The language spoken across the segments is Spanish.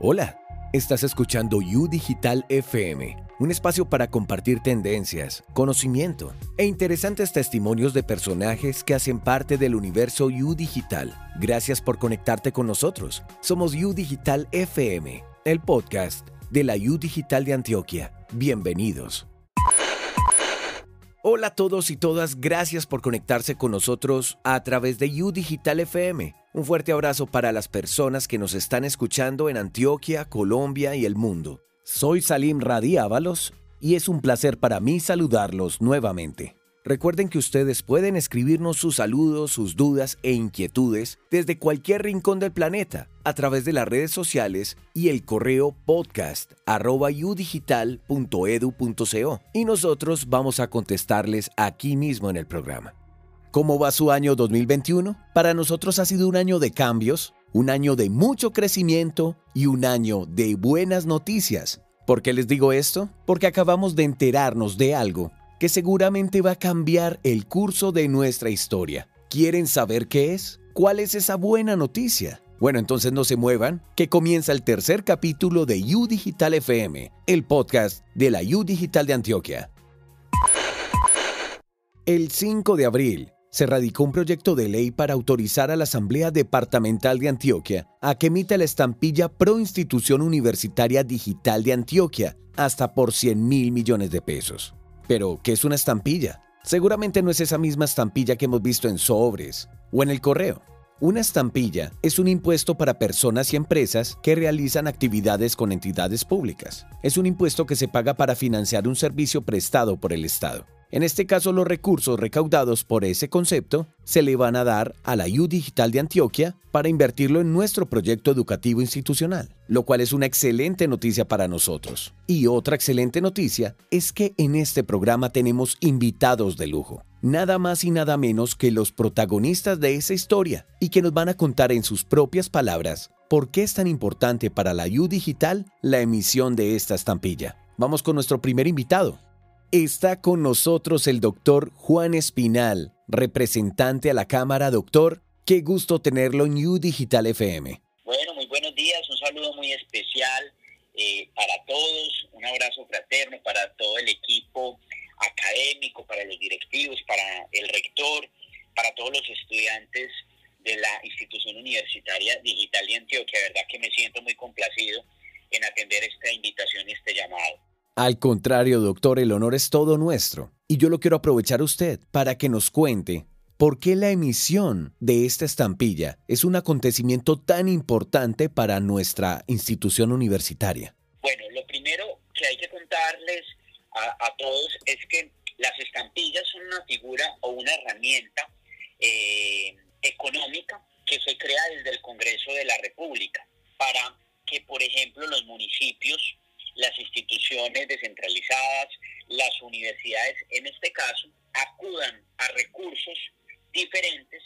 Hola, estás escuchando U Digital FM, un espacio para compartir tendencias, conocimiento e interesantes testimonios de personajes que hacen parte del universo U Digital. Gracias por conectarte con nosotros. Somos U Digital FM, el podcast de la U Digital de Antioquia. Bienvenidos. Hola a todos y todas, gracias por conectarse con nosotros a través de U Digital FM. Un fuerte abrazo para las personas que nos están escuchando en Antioquia, Colombia y el mundo. Soy Salim Radi Ábalos y es un placer para mí saludarlos nuevamente. Recuerden que ustedes pueden escribirnos sus saludos, sus dudas e inquietudes desde cualquier rincón del planeta a través de las redes sociales y el correo podcast y nosotros vamos a contestarles aquí mismo en el programa. ¿Cómo va su año 2021? Para nosotros ha sido un año de cambios, un año de mucho crecimiento y un año de buenas noticias. ¿Por qué les digo esto? Porque acabamos de enterarnos de algo que seguramente va a cambiar el curso de nuestra historia. ¿Quieren saber qué es? ¿Cuál es esa buena noticia? Bueno, entonces no se muevan, que comienza el tercer capítulo de U Digital FM, el podcast de la U Digital de Antioquia. El 5 de abril se radicó un proyecto de ley para autorizar a la Asamblea Departamental de Antioquia a que emita la estampilla Pro Institución Universitaria Digital de Antioquia hasta por 100 mil millones de pesos. Pero, ¿qué es una estampilla? Seguramente no es esa misma estampilla que hemos visto en sobres o en el correo. Una estampilla es un impuesto para personas y empresas que realizan actividades con entidades públicas. Es un impuesto que se paga para financiar un servicio prestado por el Estado. En este caso, los recursos recaudados por ese concepto se le van a dar a la U Digital de Antioquia para invertirlo en nuestro proyecto educativo institucional, lo cual es una excelente noticia para nosotros. Y otra excelente noticia es que en este programa tenemos invitados de lujo, nada más y nada menos que los protagonistas de esa historia y que nos van a contar en sus propias palabras por qué es tan importante para la U Digital la emisión de esta estampilla. Vamos con nuestro primer invitado. Está con nosotros el doctor Juan Espinal, representante a la Cámara. Doctor, qué gusto tenerlo en U Digital FM. Bueno, muy buenos días, un saludo muy especial eh, para todos, un abrazo fraterno para todo el equipo académico, para los directivos, para el rector, para todos los estudiantes de la institución universitaria digital de Antioquia. De verdad que me siento muy complacido en atender esta invitación y este llamado. Al contrario, doctor, el honor es todo nuestro. Y yo lo quiero aprovechar a usted para que nos cuente por qué la emisión de esta estampilla es un acontecimiento tan importante para nuestra institución universitaria. Bueno, lo primero que hay que contarles a, todos es que las estampillas son una figura o una herramienta eh, económica que se crea desde el Congreso de la República para que, por ejemplo, los municipios las instituciones descentralizadas, las universidades, en este caso, acudan a recursos diferentes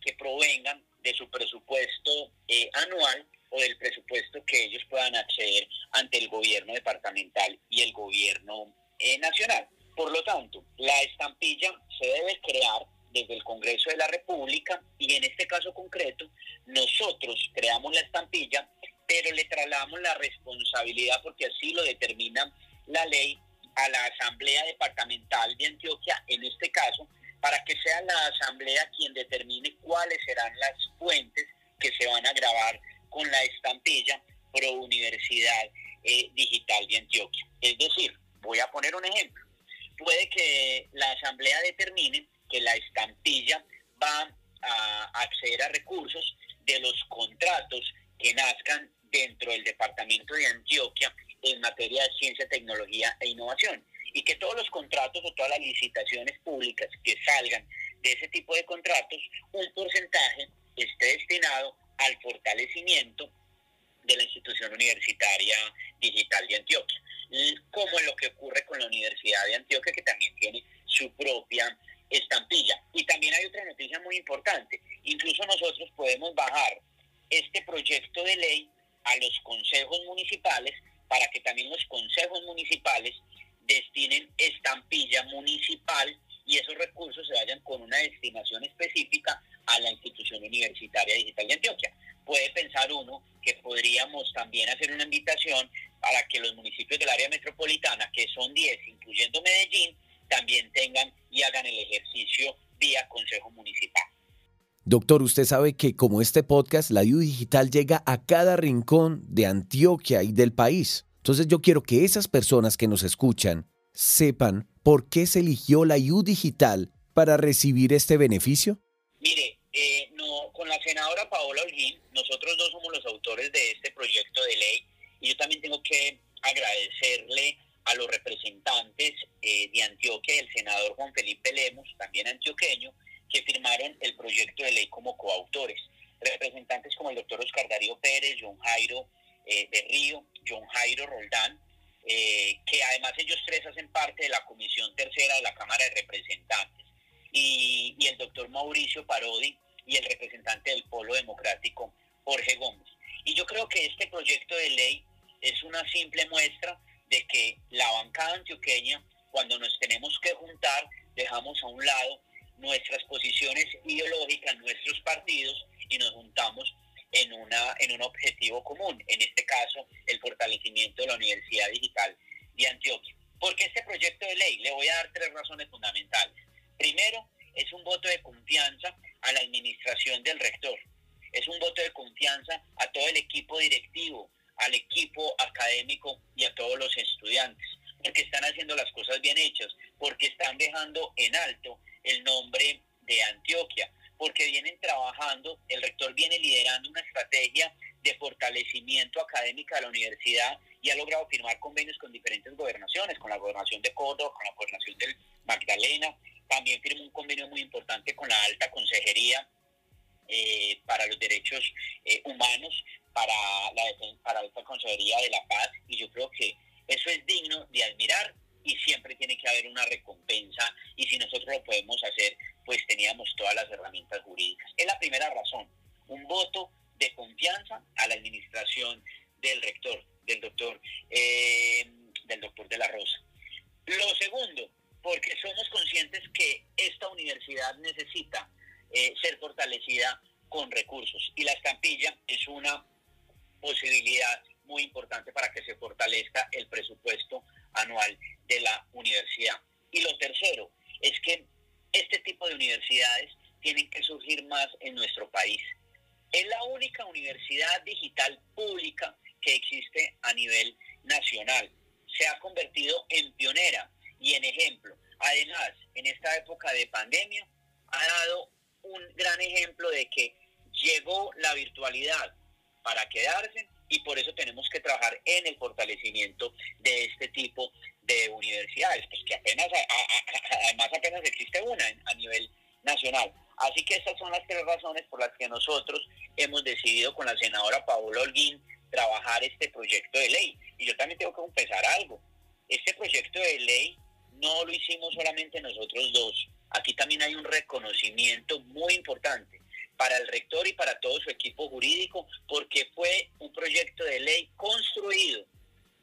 que provengan de su presupuesto eh, anual o del presupuesto que ellos puedan acceder ante el gobierno departamental y el gobierno eh, nacional. Por lo tanto, la estampilla se debe crear desde el Congreso de la República y en este caso concreto nosotros creamos la estampilla pero le trasladamos la responsabilidad, porque así lo determina la ley, a la Asamblea Departamental de Antioquia, en este caso, para que sea la Asamblea quien determine cuáles serán las fuentes que se van a grabar con la estampilla Pro Universidad eh, Digital de Antioquia. Es decir, voy a poner un ejemplo. Puede que la Asamblea determine que la estampilla va a acceder a recursos de los contratos que nazcan dentro del departamento de Antioquia en materia de ciencia, tecnología e innovación. Y que todos los contratos o todas las licitaciones públicas que salgan de ese tipo de contratos, un porcentaje esté destinado al fortalecimiento de la institución universitaria digital de Antioquia, como lo que ocurre con la Universidad de Antioquia, que también tiene su propia estampilla. Y también hay otra noticia muy importante, incluso nosotros podemos bajar este proyecto de ley a los consejos municipales para que también los consejos municipales destinen estampilla municipal y esos recursos se vayan con una destinación específica a la institución universitaria digital de Antioquia. Puede pensar uno que podríamos también hacer una invitación para que los municipios del área metropolitana, que son 10, incluyendo Medellín, también tengan y hagan el ejercicio vía Consejo Municipal. Doctor, usted sabe que como este podcast, la IU Digital llega a cada rincón de Antioquia y del país. Entonces yo quiero que esas personas que nos escuchan sepan por qué se eligió la IU Digital para recibir este beneficio. Mire, eh, no, con la senadora Paola Holguín, nosotros dos somos los autores de este proyecto de ley y yo también tengo que agradecerle a los representantes eh, de Antioquia el senador Juan Felipe Lemos, también antioqueño, que firmaron el proyecto de ley como coautores. Representantes como el doctor Oscar Darío Pérez, John Jairo eh, de Río, John Jairo Roldán, eh, que además ellos tres hacen parte de la Comisión Tercera de la Cámara de Representantes, y, y el doctor Mauricio Parodi y el representante del Polo Democrático, Jorge Gómez. Y yo creo que este proyecto de ley es una simple muestra de que la bancada antioqueña, cuando nos tenemos que juntar, dejamos a un lado nuestras posiciones ideológicas, nuestros partidos y nos juntamos en, una, en un objetivo común, en este caso el fortalecimiento de la Universidad Digital de Antioquia. Porque este proyecto de ley, le voy a dar tres razones fundamentales. Primero, es un voto de confianza a la administración del rector. Es un voto de confianza a todo el equipo directivo, al equipo académico y a todos los estudiantes, porque están haciendo las cosas bien hechas, porque están dejando en alto el nombre de Antioquia, porque vienen trabajando, el rector viene liderando una estrategia de fortalecimiento académica de la universidad y ha logrado firmar convenios con diferentes gobernaciones, con la gobernación de Córdoba, con la gobernación del Magdalena, también firmó un convenio muy importante con la alta consejería eh, para los derechos eh, humanos, para la, para la alta consejería de la paz, y yo creo que eso es digno de admirar y siempre tiene que haber una recompensa y si nosotros lo podemos hacer, pues teníamos todas las herramientas jurídicas. Es la primera razón, un voto de confianza a la administración del rector, del doctor, eh, del doctor de la Rosa. Lo segundo, porque somos conscientes que esta universidad necesita eh, ser fortalecida con recursos y la estampilla es una posibilidad muy importante para que se fortalezca el presupuesto anual de la universidad. Y lo tercero es que este tipo de universidades tienen que surgir más en nuestro país. Es la única universidad digital pública que existe a nivel nacional. Se ha convertido en pionera y en ejemplo. Además, en esta época de pandemia, ha dado un gran ejemplo de que llegó la virtualidad para quedarse y por eso tenemos que trabajar en el fortalecimiento de este tipo de universidades, pues que apenas, además apenas existe una a nivel nacional. Así que estas son las tres razones por las que nosotros hemos decidido con la senadora Paola Holguín trabajar este proyecto de ley. Y yo también tengo que confesar algo. Este proyecto de ley no lo hicimos solamente nosotros dos. Aquí también hay un reconocimiento muy importante para el rector y para todo su equipo jurídico, porque fue un proyecto de ley construido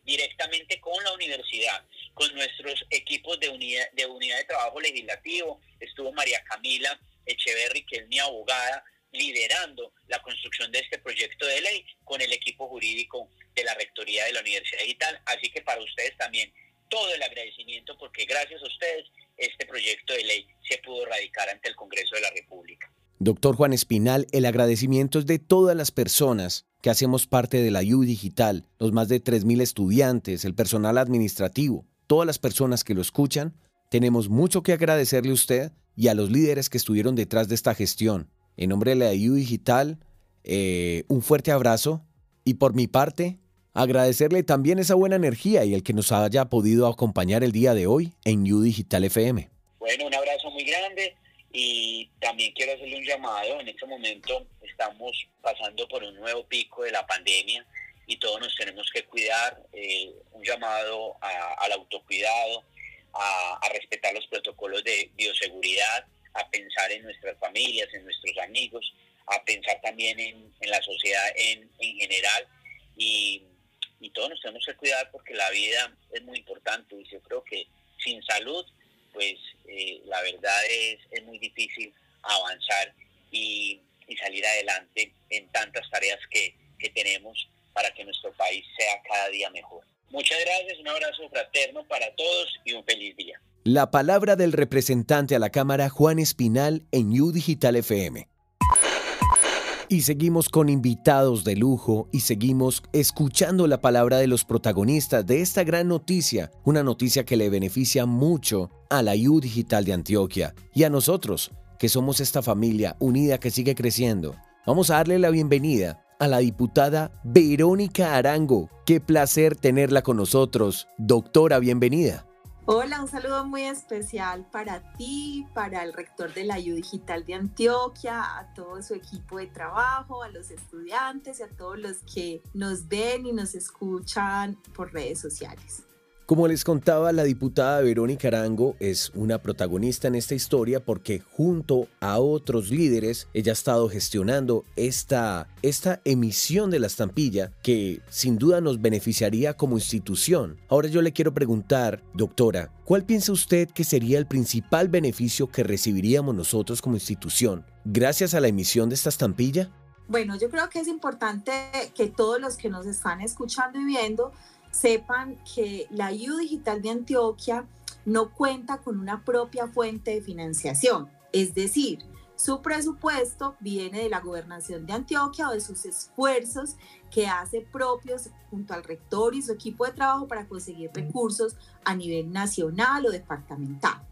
directamente con la universidad, con nuestros equipos de unidad de, unidad de trabajo legislativo. Estuvo María Camila Echeverry, que es mi abogada, liderando la construcción de este proyecto de ley con el equipo jurídico de la Rectoría de la Universidad Digital. Así que para ustedes también todo el agradecimiento porque gracias a ustedes este proyecto de ley se pudo radicar ante el Congreso de la República. Doctor Juan Espinal, el agradecimiento es de todas las personas que hacemos parte de la U Digital, los más de 3.000 estudiantes, el personal administrativo, todas las personas que lo escuchan. Tenemos mucho que agradecerle a usted y a los líderes que estuvieron detrás de esta gestión. En nombre de la U Digital, eh, un fuerte abrazo y por mi parte, agradecerle también esa buena energía y el que nos haya podido acompañar el día de hoy en U Digital FM. Bueno, un abrazo muy grande y también quiero hacerle un llamado. En este momento estamos pasando por un nuevo pico de la pandemia y todos nos tenemos que cuidar. Eh, un llamado al autocuidado, a, respetar los protocolos de bioseguridad, a pensar en nuestras familias, en nuestros amigos, a pensar también en, la sociedad en, general. Y, y todos nos tenemos que cuidar porque la vida es muy importante y yo creo que sin salud pues eh, la verdad es, es muy difícil avanzar y, salir adelante en tantas tareas que, que tenemos para que nuestro país sea cada día mejor. Muchas gracias, un abrazo fraterno para todos y un feliz día. La palabra del representante a la Cámara Juan Espinal en U Digital FM. Y seguimos con invitados de lujo y seguimos escuchando la palabra de los protagonistas de esta gran noticia, una noticia que le beneficia mucho a la U Digital de Antioquia y a nosotros, que somos esta familia unida que sigue creciendo. Vamos a darle la bienvenida a la diputada Verónica Arango. Qué placer tenerla con nosotros. Doctora, bienvenida. Hola, un saludo muy especial para ti, para el rector de la U Digital de Antioquia, a todo su equipo de trabajo, a los estudiantes y a todos los que nos ven y nos escuchan por redes sociales. Como les contaba, la diputada Verónica Arango es una protagonista en esta historia porque junto a otros líderes ella ha estado gestionando esta, esta emisión de la estampilla que sin duda nos beneficiaría como institución. Ahora yo le quiero preguntar, doctora, ¿cuál piensa usted que sería el principal beneficio que recibiríamos nosotros como institución gracias a la emisión de esta estampilla? Bueno, yo creo que es importante que todos los que nos están escuchando y viendo sepan que la U Digital de Antioquia no cuenta con una propia fuente de financiación, es decir, su presupuesto viene de la gobernación de Antioquia o de sus esfuerzos que hace propios junto al rector y su equipo de trabajo para conseguir recursos a nivel nacional o departamental.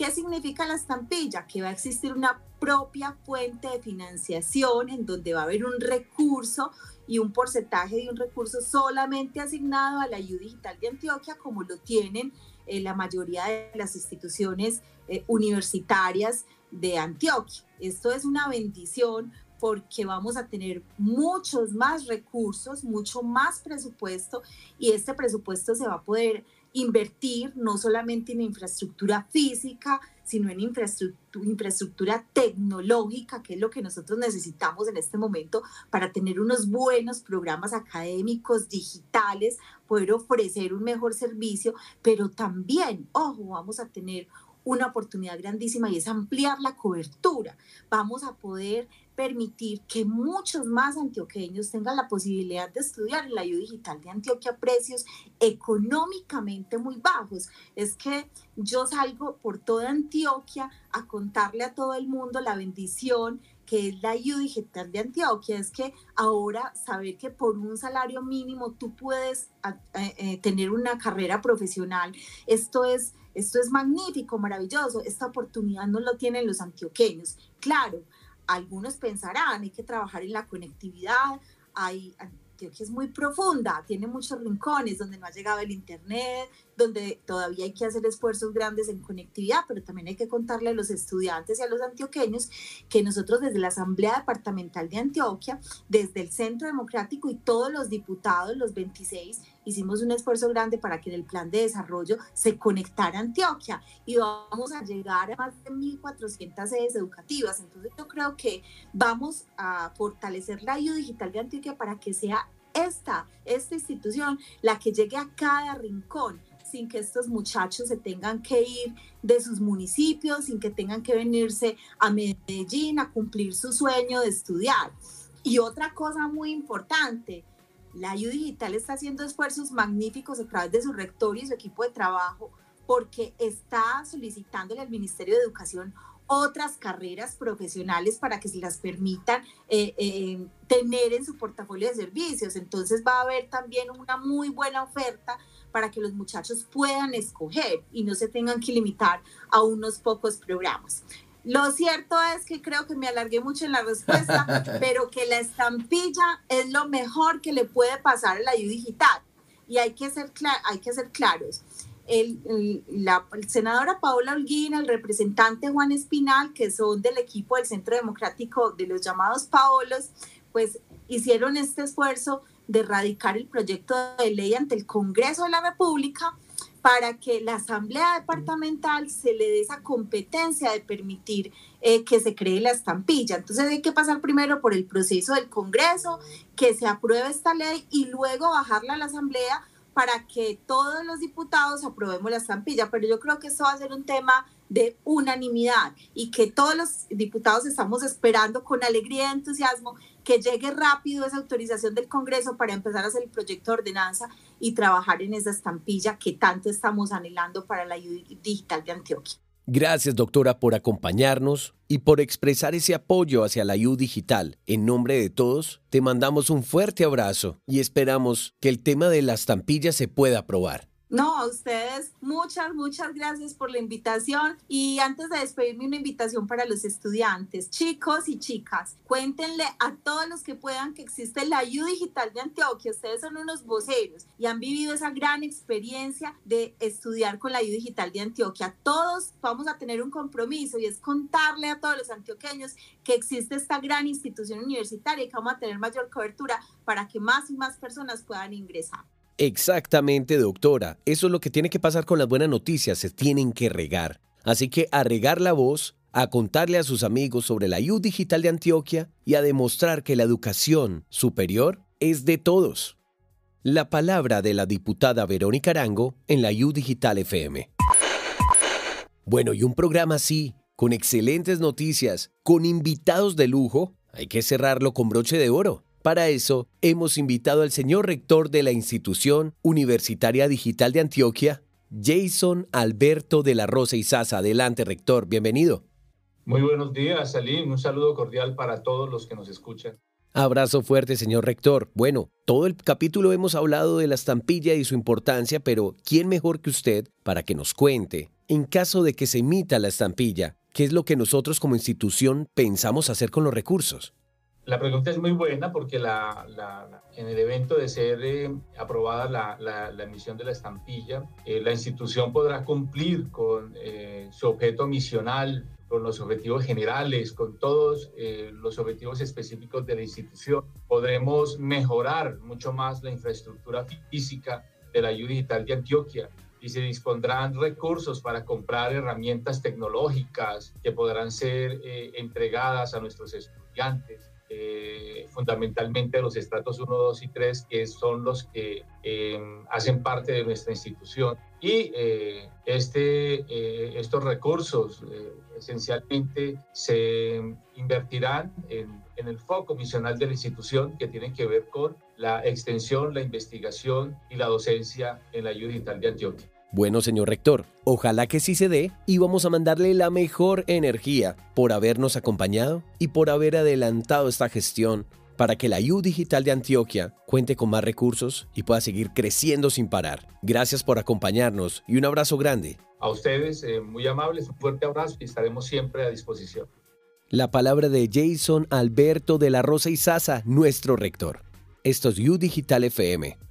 ¿Qué significa la estampilla? Que va a existir una propia fuente de financiación en donde va a haber un recurso y un porcentaje de un recurso solamente asignado a la U Digital de Antioquia, como lo tienen eh, la mayoría de las instituciones eh, universitarias de Antioquia. Esto es una bendición porque vamos a tener muchos más recursos, mucho más presupuesto y este presupuesto se va a poder invertir no solamente en infraestructura física, sino en infraestructura, infraestructura, tecnológica, que es lo que nosotros necesitamos en este momento para tener unos buenos programas académicos digitales, poder ofrecer un mejor servicio, pero también, ojo, vamos a tener una oportunidad grandísima y es ampliar la cobertura. Vamos a poder permitir que muchos más antioqueños tengan la posibilidad de estudiar en la U Digital de Antioquia a precios económicamente muy bajos. Es que yo salgo por toda Antioquia a contarle a todo el mundo la bendición que es la U Digital de Antioquia, es que ahora saber que por un salario mínimo tú puedes eh, eh, tener una carrera profesional, esto es, esto es magnífico, maravilloso, esta oportunidad no lo tienen los antioqueños. Claro, algunos pensarán, hay que trabajar en la conectividad, hay, Antioquia es muy profunda, tiene muchos rincones donde no ha llegado el Internet, donde todavía hay que hacer esfuerzos grandes en conectividad, pero también hay que contarle a los estudiantes y a los antioqueños que nosotros desde la Asamblea Departamental de Antioquia, desde el Centro Democrático y todos los diputados, los 26, hicimos un esfuerzo grande para que en el plan de desarrollo se conectara Antioquia y vamos a llegar a más de 1.400 sedes educativas. Entonces yo creo que vamos a fortalecer la IU digital de Antioquia para que sea esta, esta institución la que llegue a cada rincón sin que estos muchachos se tengan que ir de sus municipios, sin que tengan que venirse a Medellín a cumplir su sueño de estudiar. Y otra cosa muy importante, la U Digital está haciendo esfuerzos magníficos a través de su rector y su equipo de trabajo porque está solicitándole al Ministerio de Educación otras carreras profesionales para que se las permitan eh, eh, tener en su portafolio de servicios. Entonces va a haber también una muy buena oferta para que los muchachos puedan escoger y no se tengan que limitar a unos pocos programas. Lo cierto es que creo que me alargué mucho en la respuesta, pero que la estampilla es lo mejor que le puede pasar a la U digital. Y hay que ser, hay que ser claros. El, la senadora Paola Holguín, el representante Juan Espinal, que son del equipo del Centro Democrático de los llamados Paolos, pues hicieron este esfuerzo de radicar el proyecto de ley ante el Congreso de la República para que la Asamblea Departamental se le dé esa competencia de permitir eh, que se cree la estampilla. Entonces hay que pasar primero por el proceso del Congreso, que se apruebe esta ley y luego bajarla a la Asamblea para que todos los diputados aprobemos la estampilla. Pero yo creo que eso va a ser un tema de unanimidad y que todos los diputados estamos esperando con alegría y entusiasmo que llegue rápido esa autorización del Congreso para empezar a hacer el proyecto de ordenanza y trabajar en esa estampilla que tanto estamos anhelando para la ayuda digital de Antioquia. Gracias, doctora, por acompañarnos y por expresar ese apoyo hacia la U Digital. En nombre de todos, te mandamos un fuerte abrazo y esperamos que el tema de la estampilla se pueda aprobar. No, a ustedes muchas, muchas gracias por la invitación. Y antes de despedirme, una invitación para los estudiantes, chicos y chicas, cuéntenle a todos los que puedan que existe la U Digital de Antioquia. Ustedes son unos voceros y han vivido esa gran experiencia de estudiar con la U Digital de Antioquia. Todos vamos a tener un compromiso y es contarle a todos los antioqueños que existe esta gran institución universitaria y que vamos a tener mayor cobertura para que más y más personas puedan ingresar. Exactamente, doctora. Eso es lo que tiene que pasar con las buenas noticias, se tienen que regar. Así que a regar la voz, a contarle a sus amigos sobre la U Digital de Antioquia y a demostrar que la educación superior es de todos. La palabra de la diputada Verónica Arango en la U Digital FM. Bueno, y un programa así, con excelentes noticias, con invitados de lujo, hay que cerrarlo con broche de oro. Para eso, hemos invitado al señor rector de la Institución Universitaria Digital de Antioquia, Jason Alberto de la Rosa y Sasa. Adelante, rector, bienvenido. Muy buenos días, Salim. Un saludo cordial para todos los que nos escuchan. Abrazo fuerte, señor rector. Bueno, todo el capítulo hemos hablado de la estampilla y su importancia, pero ¿quién mejor que usted para que nos cuente, en caso de que se emita la estampilla, qué es lo que nosotros como institución pensamos hacer con los recursos? La pregunta es muy buena porque la, en el evento de ser eh, aprobada la, emisión de la estampilla, eh, la institución podrá cumplir con eh, su objeto misional, con los objetivos generales, con todos los objetivos específicos de la institución. Podremos mejorar mucho más la infraestructura física de la ayuda digital de Antioquia y se dispondrán recursos para comprar herramientas tecnológicas que podrán ser entregadas a nuestros estudiantes eh, fundamentalmente los estratos 1, 2 y 3, que son los que em, hacen parte de nuestra institución. Y eh, este, eh, estos recursos esencialmente se invertirán en, el foco misional de la institución que tiene que ver con la extensión, la investigación y la docencia en la digital de Antioquia. Bueno, señor rector, ojalá que sí se dé y vamos a mandarle la mejor energía por habernos acompañado y por haber adelantado esta gestión para que la U Digital de Antioquia cuente con más recursos y pueda seguir creciendo sin parar. Gracias por acompañarnos y un abrazo grande. A ustedes, eh, muy amables, un fuerte abrazo y estaremos siempre a disposición. La palabra de Jason Alberto de la Rosa y Sasa, nuestro rector. Esto es U Digital FM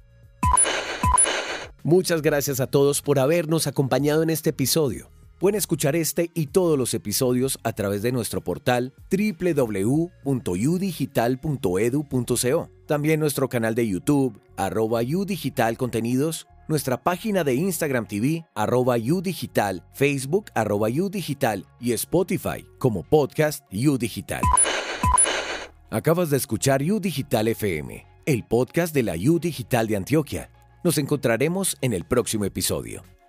Muchas gracias a todos por habernos acompañado en este episodio. Pueden escuchar este y todos los episodios a través de nuestro portal www.udigital.edu.co. También nuestro canal de YouTube, arroba Udigital Contenidos, nuestra página de Instagram TV, arroba Udigital, Facebook, arroba Udigital y Spotify como podcast Udigital. Acabas de escuchar Udigital FM, el podcast de la U Digital de Antioquia. Nos encontraremos en el próximo episodio.